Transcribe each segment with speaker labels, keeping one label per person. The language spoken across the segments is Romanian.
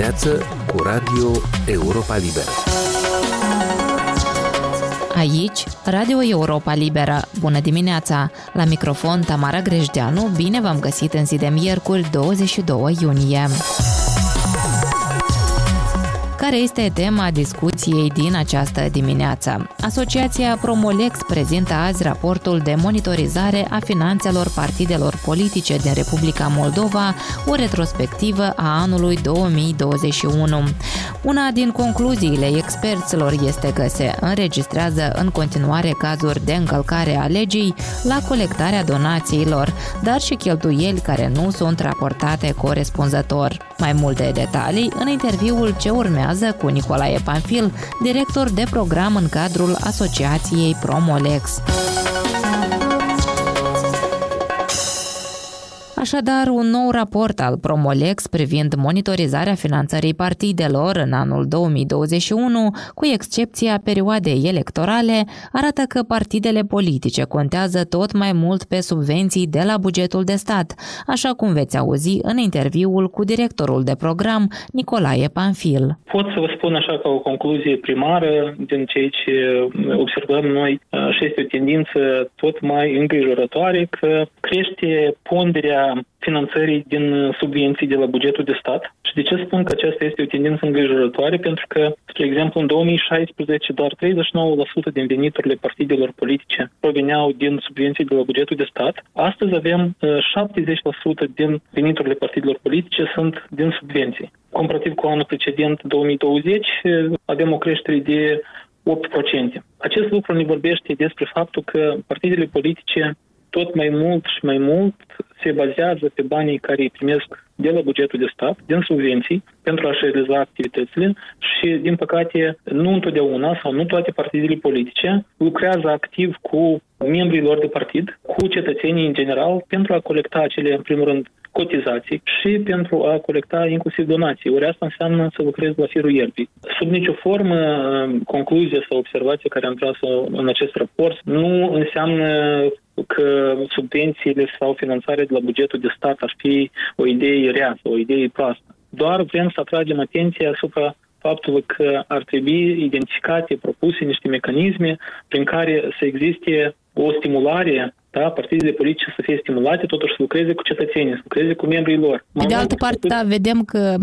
Speaker 1: dimineață cu Radio Europa Liberă.
Speaker 2: Aici, Radio Europa Liberă. Bună dimineața! La microfon Tamara Grejdeanu, bine v-am găsit în zi de miercuri 22 iunie care este tema discuției din această dimineață. Asociația Promolex prezintă azi raportul de monitorizare a finanțelor partidelor politice din Republica Moldova, o retrospectivă a anului 2021. Una din concluziile experților este că se înregistrează în continuare cazuri de încălcare a legii la colectarea donațiilor, dar și cheltuieli care nu sunt raportate corespunzător. Mai multe detalii în interviul ce urmează urmează cu Nicolae Panfil, director de program în cadrul Asociației Promolex. Așadar, un nou raport al Promolex privind monitorizarea finanțării partidelor în anul 2021, cu excepția perioadei electorale, arată că partidele politice contează tot mai mult pe subvenții de la bugetul de stat, așa cum veți auzi în interviul cu directorul de program, Nicolae Panfil.
Speaker 3: Pot să vă spun așa ca o concluzie primară din ceea ce observăm noi și este o tendință tot mai îngrijorătoare că crește ponderea finanțării din subvenții de la bugetul de stat. Și de ce spun că aceasta este o tendință îngrijorătoare? Pentru că, spre exemplu, în 2016 doar 39% din veniturile partidelor politice proveneau din subvenții de la bugetul de stat. Astăzi avem 70% din veniturile partidelor politice sunt din subvenții. Comparativ cu anul precedent, 2020, avem o creștere de 8%. Acest lucru ne vorbește despre faptul că partidele politice tot mai mult și mai mult se bazează pe banii care îi primesc de la bugetul de stat, din subvenții, pentru a-și realiza activitățile și, din păcate, nu întotdeauna sau nu toate partidele politice lucrează activ cu membrii lor de partid, cu cetățenii în general, pentru a colecta acele, în primul rând, cotizații și pentru a colecta inclusiv donații. Ori asta înseamnă să lucrezi la firul ierbii. Sub nicio formă, concluzia sau observație care am tras în acest raport nu înseamnă că subvențiile sau finanțarea de la bugetul de stat ar fi o idee rea sau o idee proastă. Doar vrem să atragem atenția asupra faptul că ar trebui identificate, propuse niște mecanisme prin care să existe o stimulare da, partidele politice să fie stimulate, totuși să lucreze cu cetățenii, să lucreze cu membrii lor.
Speaker 2: Mai de altă parte, da, vedem că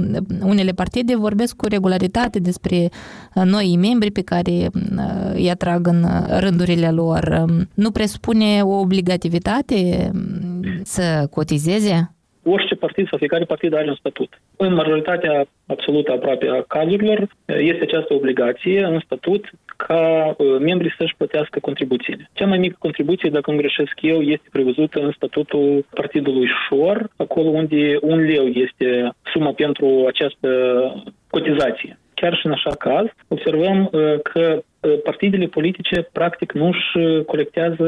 Speaker 2: unele partide vorbesc cu regularitate despre uh, noi membri pe care uh, îi atrag în uh, rândurile lor. Um, nu presupune o obligativitate um, să cotizeze?
Speaker 3: orice partid sau fiecare partid are un statut. În majoritatea absolută aproape a cazurilor este această obligație în statut ca uh, membrii să-și plătească contribuțiile. Cea mai mică contribuție, dacă nu greșesc eu, este prevăzută în statutul Partidului Șor, acolo unde un leu este suma pentru această cotizație. Chiar și în așa caz, observăm uh, că uh, partidele politice practic nu își colectează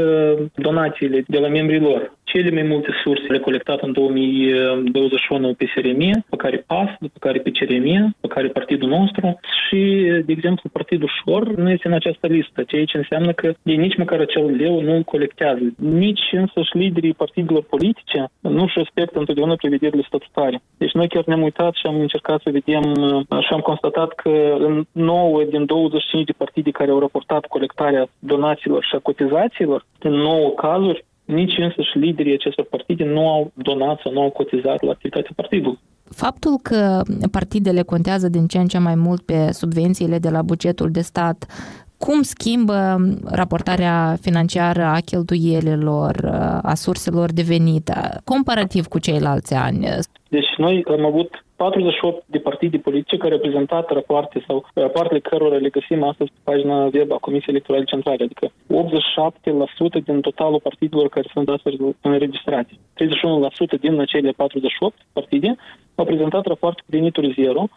Speaker 3: donațiile de la membrii lor cele mai multe surse recolectate în 2021 pe SRM, pe care PAS, după care pe CRM, pe care partidul nostru și, de exemplu, partidul Șor nu este în această listă, ceea ce înseamnă că ei nici măcar acel leu nu îl colectează. Nici însăși liderii partidelor politice nu își respectă întotdeauna prevederile statutare. Deci noi chiar ne-am uitat și am încercat să vedem și am constatat că în 9 din 25 de partide care au raportat colectarea donațiilor și a cotizațiilor, în 9 cazuri, nici însăși liderii acestor partide nu au donat sau nu au cotizat la activitatea partidului.
Speaker 2: Faptul că partidele contează din ce în ce mai mult pe subvențiile de la bugetul de stat, cum schimbă raportarea financiară a cheltuielilor, a surselor de venit, comparativ cu ceilalți ani?
Speaker 3: Deci noi am avut 48 de partide politice care au prezentat rapoarte sau rapoartele cărora le găsim astăzi pe pagina web a Comisiei Electorale Centrale, adică 87% din totalul partidelor care sunt astăzi înregistrate. 31% din acele 48 partide au prezentat rapoarte cu venituri zero,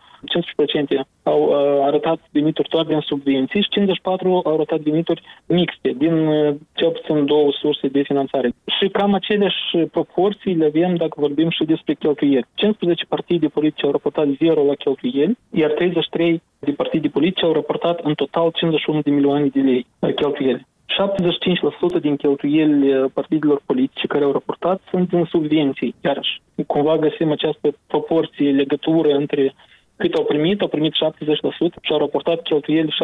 Speaker 3: 15% au uh, arătat venituri doar din subvenții și 54% au arătat venituri mixte din uh, cel puțin două surse de finanțare. Și cam aceleași proporții le avem dacă vorbim și despre cheltuieli. 15 partide politice au raportat zero la cheltuieli, iar 33 de partide politice au raportat în total 51 de milioane de lei cheltuieli. 75% din cheltuielile partidelor politice care au raportat sunt în subvenții. Iarăși, cumva găsim această proporție, legătură între cât au primit, au primit 70% și au raportat cheltuieli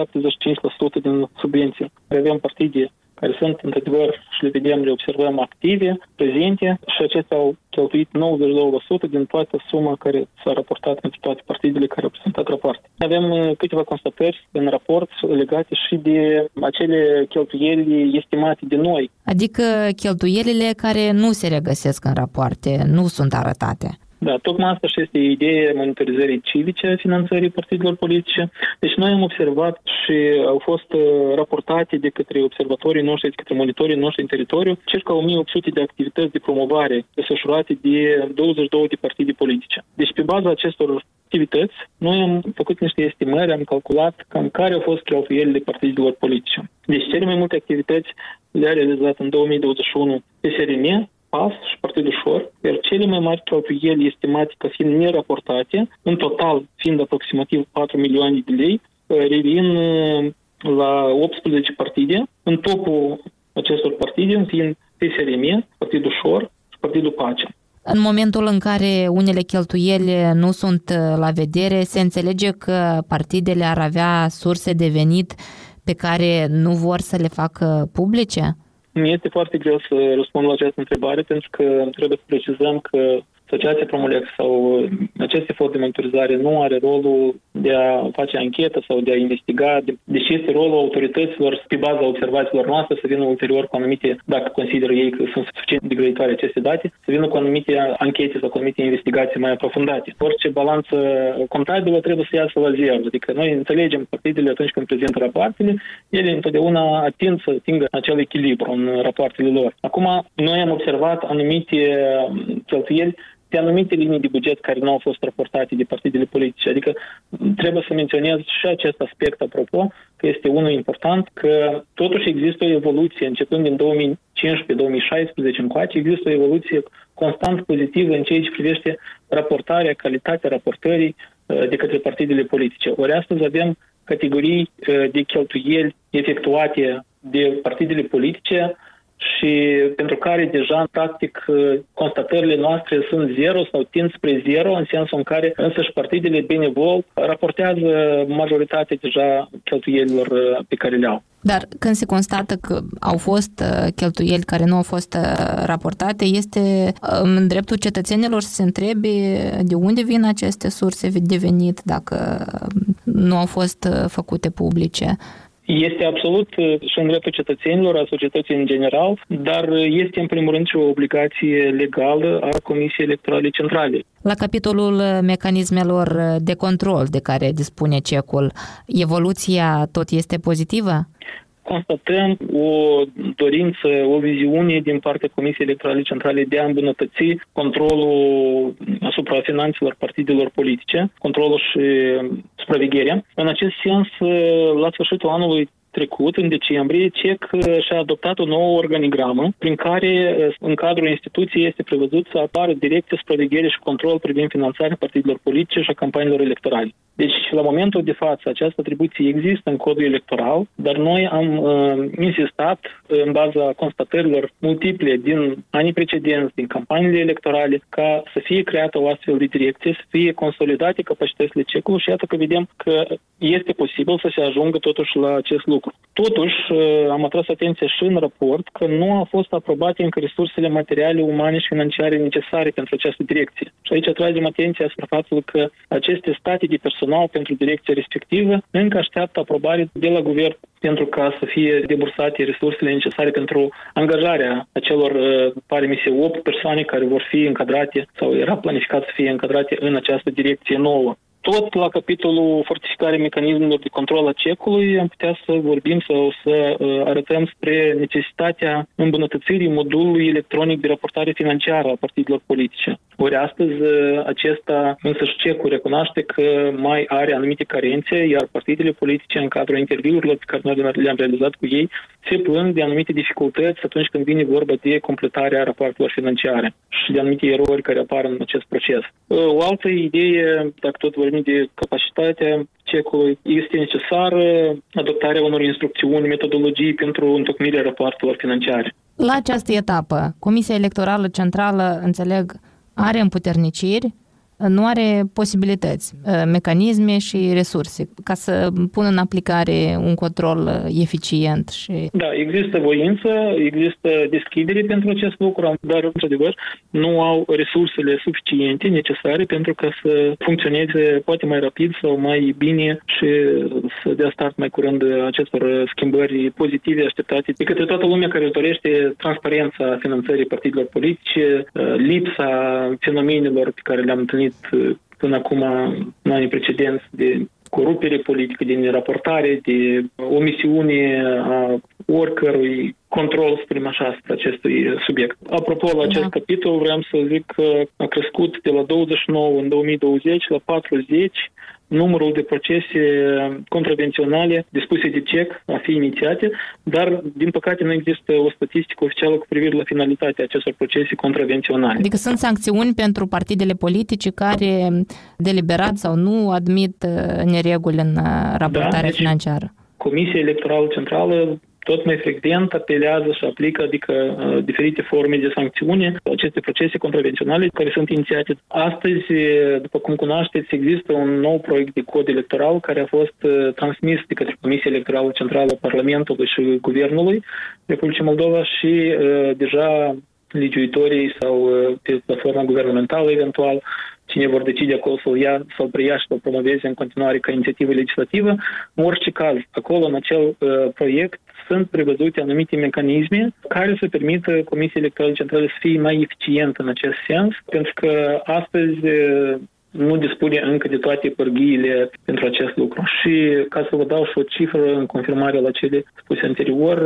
Speaker 3: 75% din subvenții. Avem partide care sunt, într-adevăr, și le vedem, le observăm active, prezente și acestea au cheltuit 92% din toată suma care s-a raportat pentru toate partidele care au prezentat rapoarte. Avem uh, câteva constatări în raport legate și de acele cheltuieli estimate de noi.
Speaker 2: Adică cheltuielile care nu se regăsesc în rapoarte, nu sunt arătate.
Speaker 3: Da, tocmai asta și este ideea monitorizării civice a finanțării partidelor politice. Deci noi am observat și au fost uh, raportate de către observatorii noștri, de către monitorii noștri în teritoriu, circa 1800 de activități de promovare desfășurate de 22 de partide politice. Deci pe baza acestor activități, noi am făcut niște estimări, am calculat cam care au fost cheltuielile partidelor politice. Deci cele mai multe activități le-a realizat în 2021 PSRM, PAS și Partidul Șor, iar cele mai mari cheltuieli estimate ca fiind neraportate, în total fiind aproximativ 4 milioane de lei, revin uh, la 18 partide, în topul acestor partide fiind PSRM, Partidul Șor și Partidul Pace.
Speaker 2: În momentul în care unele cheltuieli nu sunt uh, la vedere, se înțelege că partidele ar avea surse de venit pe care nu vor să le facă publice?
Speaker 3: Mi este foarte greu să răspund la această întrebare pentru că trebuie să precizăm că Asociația Promolex sau acest efort de monitorizare nu are rolul de a face anchetă sau de a investiga, deși este rolul autorităților pe baza observațiilor noastre să vină ulterior cu anumite, dacă consideră ei că sunt suficient de grăitoare aceste date, să vină cu anumite anchete sau cu anumite investigații mai aprofundate. Orice balanță contabilă trebuie să iasă la zero, adică noi înțelegem partidele atunci când prezintă rapoartele, ele întotdeauna atind să atingă acel echilibru în rapoartele lor. Acum, noi am observat anumite cheltuieli pe anumite linii de buget care nu au fost raportate de partidele politice. Adică trebuie să menționez și acest aspect, apropo, că este unul important, că totuși există o evoluție, începând din 2015-2016 încoace, există o evoluție constant pozitivă în ceea ce privește raportarea, calitatea raportării uh, de către partidele politice. Ori astăzi avem categorii uh, de cheltuieli efectuate de partidele politice și pentru care deja, în practic, constatările noastre sunt zero sau tind spre zero, în sensul în care însăși partidele benevol raportează majoritatea deja cheltuielilor uh, pe care le au.
Speaker 2: Dar când se constată că au fost uh, cheltuieli care nu au fost uh, raportate, este în dreptul cetățenilor să se întrebe de unde vin aceste surse de venit dacă nu au fost făcute publice.
Speaker 3: Este absolut uh, și în dreptul cetățenilor, a societății în general, dar este în primul rând și o obligație legală a Comisiei Electorale Centrale.
Speaker 2: La capitolul mecanismelor de control de care dispune CECul, evoluția tot este pozitivă?
Speaker 3: Constatăm o dorință, o viziune din partea Comisiei Electorale Centrale de a îmbunătăți controlul asupra finanțelor partidelor politice, controlul și supravegherea. În acest sens, la sfârșitul anului trecut, în decembrie, CEC și-a adoptat o nouă organigramă prin care, în cadrul instituției, este prevăzut să apară direcție, supraveghere și control privind finanțarea partidelor politice și a campaniilor electorale. Deci, la momentul de față, această atribuție există în codul electoral, dar noi am uh, insistat, în baza constatărilor multiple din anii precedenți, din campaniile electorale, ca să fie creată o astfel de direcție, să fie consolidate capacitățile cecului și iată că vedem că este posibil să se ajungă totuși la acest lucru. Totuși, uh, am atras atenția și în raport că nu au fost aprobate încă resursele materiale, umane și financiare necesare pentru această direcție. Și aici atragem atenția asupra faptului că aceste state de personal personal pentru direcția respectivă încă așteaptă aprobare de la guvern pentru ca să fie debursate resursele necesare pentru angajarea acelor, uh, pare mi se, 8 persoane care vor fi încadrate sau era planificat să fie încadrate în această direcție nouă. Tot la capitolul fortificarea mecanismelor de control a cecului am putea să vorbim sau să uh, arătăm spre necesitatea îmbunătățirii modulului electronic de raportare financiară a partidelor politice. Ori astăzi uh, acesta însăși cecul recunoaște că mai are anumite carențe, iar partidele politice în cadrul interviurilor pe care noi le-am realizat cu ei se plâng de anumite dificultăți atunci când vine vorba de completarea rapoartelor financiare și de anumite erori care apar în acest proces. Uh, o altă idee, dacă tot vorbim de capacitatea cecului, este necesară adoptarea unor instrucțiuni, metodologii pentru întocmirea rapoartelor financiare.
Speaker 2: La această etapă, Comisia Electorală Centrală, înțeleg, are împuterniciri nu are posibilități, uh, mecanisme și resurse ca să pună în aplicare un control uh, eficient. Și...
Speaker 3: Da, există voință, există deschidere pentru acest lucru, dar, într-adevăr, nu au resursele suficiente necesare pentru ca să funcționeze poate mai rapid sau mai bine și să dea start mai curând acestor schimbări pozitive așteptate de către toată lumea care își dorește transparența finanțării partidelor politice, uh, lipsa fenomenelor pe care le-am întâlnit uh, până acum în anii precedenți de corupere politică, din raportare, de omisiune a oricărui control, spunem așa, asupra acestui subiect. Apropo, la acest da. capitol vreau să zic că a crescut de la 29 în 2020 la 40 numărul de procese contravenționale dispuse de CEC a fi inițiate, dar, din păcate, nu există o statistică oficială cu privire la finalitatea acestor procese contravenționale.
Speaker 2: Adică sunt sancțiuni pentru partidele politice care, deliberat sau nu, admit uh, nereguli în uh, raportarea da, deci financiară.
Speaker 3: Comisia Electorală Centrală tot mai frecvent apelează și aplică, adică uh, diferite forme de sancțiune, aceste procese contravenționale care sunt inițiate. Astăzi, după cum cunoașteți, există un nou proiect de cod electoral care a fost uh, transmis de către Comisia Electorală Centrală a Parlamentului și Guvernului Republicii Moldova și uh, deja legiuitorii sau uh, pe platforma guvernamentală eventual cine vor decide acolo să-l ia, să-l preia și să-l promoveze în continuare ca inițiativă legislativă. În orice caz, acolo, în acel uh, proiect, sunt prevăzute anumite mecanisme care să permită Comisiei Electorale Centrale să fie mai eficientă în acest sens, pentru că astăzi nu dispune încă de toate pârghiile pentru acest lucru. Și ca să vă dau și o cifră în confirmare la cele spuse anterior,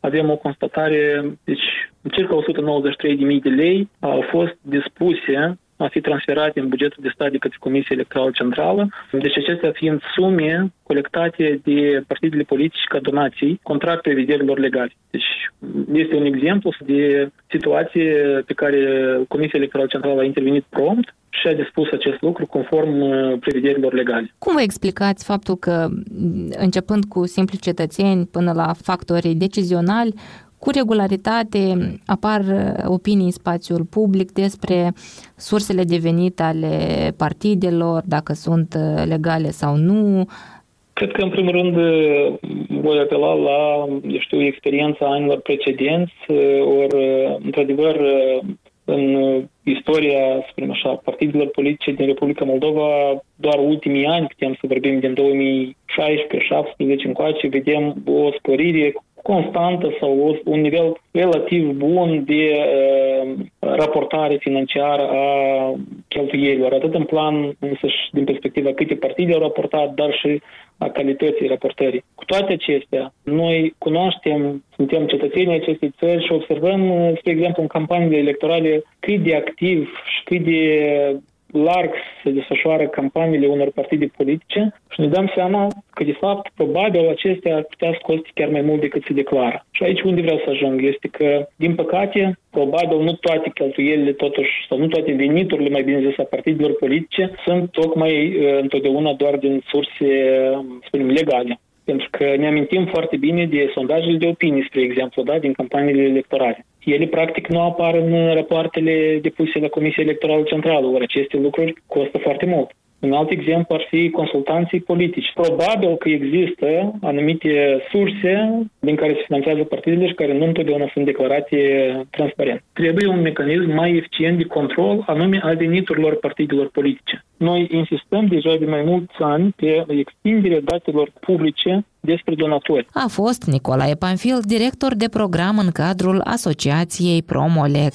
Speaker 3: avem o constatare, deci circa 193.000 de lei au fost dispuse a fi transferate în bugetul de stat de către Comisia Electorală Centrală. Deci acestea fiind sume colectate de partidele politice ca donații contra prevederilor legale. Deci este un exemplu de situație pe care Comisia Electorală Centrală a intervenit prompt și a dispus acest lucru conform uh, prevederilor legale.
Speaker 2: Cum vă explicați faptul că, începând cu simpli cetățeni până la factorii decizionali, cu regularitate apar uh, opinii în spațiul public despre sursele de venit ale partidelor, dacă sunt uh, legale sau nu.
Speaker 3: Cred că, în primul rând, uh, voi apela la, eu știu, experiența anilor precedenți, ori, într-adevăr, în istoria, spunem așa, partidelor politice din Republica Moldova, doar ultimii ani, putem să vorbim din 2016-17 încoace, vedem o sporire constantă sau un nivel relativ bun de uh, raportare financiară a cheltuielilor, atât în plan însăși din perspectiva câte partide au raportat, dar și a calității raportării. Cu toate acestea, noi cunoaștem, suntem cetățenii acestei țări și observăm, spre exemplu, în campaniile electorale cât de activ și cât de larg se desfășoară campaniile unor partide politice și ne dăm seama că, de fapt, probabil acestea ar putea scoate chiar mai mult decât se declară. Și aici unde vreau să ajung este că, din păcate, probabil nu toate cheltuielile, totuși, sau nu toate veniturile, mai bine zis, a partidelor politice sunt tocmai uh, întotdeauna doar din surse, spunem, legale. Pentru că ne amintim foarte bine de sondajele de opinii, spre exemplu, da, din campaniile electorale. Ele, practic, nu apar în rapoartele depuse la Comisia Electorală Centrală, ori aceste lucruri costă foarte mult. Un alt exemplu ar fi consultanții politici. Probabil că există anumite surse din care se finanțează partidele și care nu întotdeauna sunt declarate transparent. Trebuie un mecanism mai eficient de control, anume al veniturilor partidelor politice. Noi insistăm deja de mai mulți ani pe extinderea datelor publice despre donatori.
Speaker 2: A fost Nicolae Panfil, director de program în cadrul Asociației Promolex.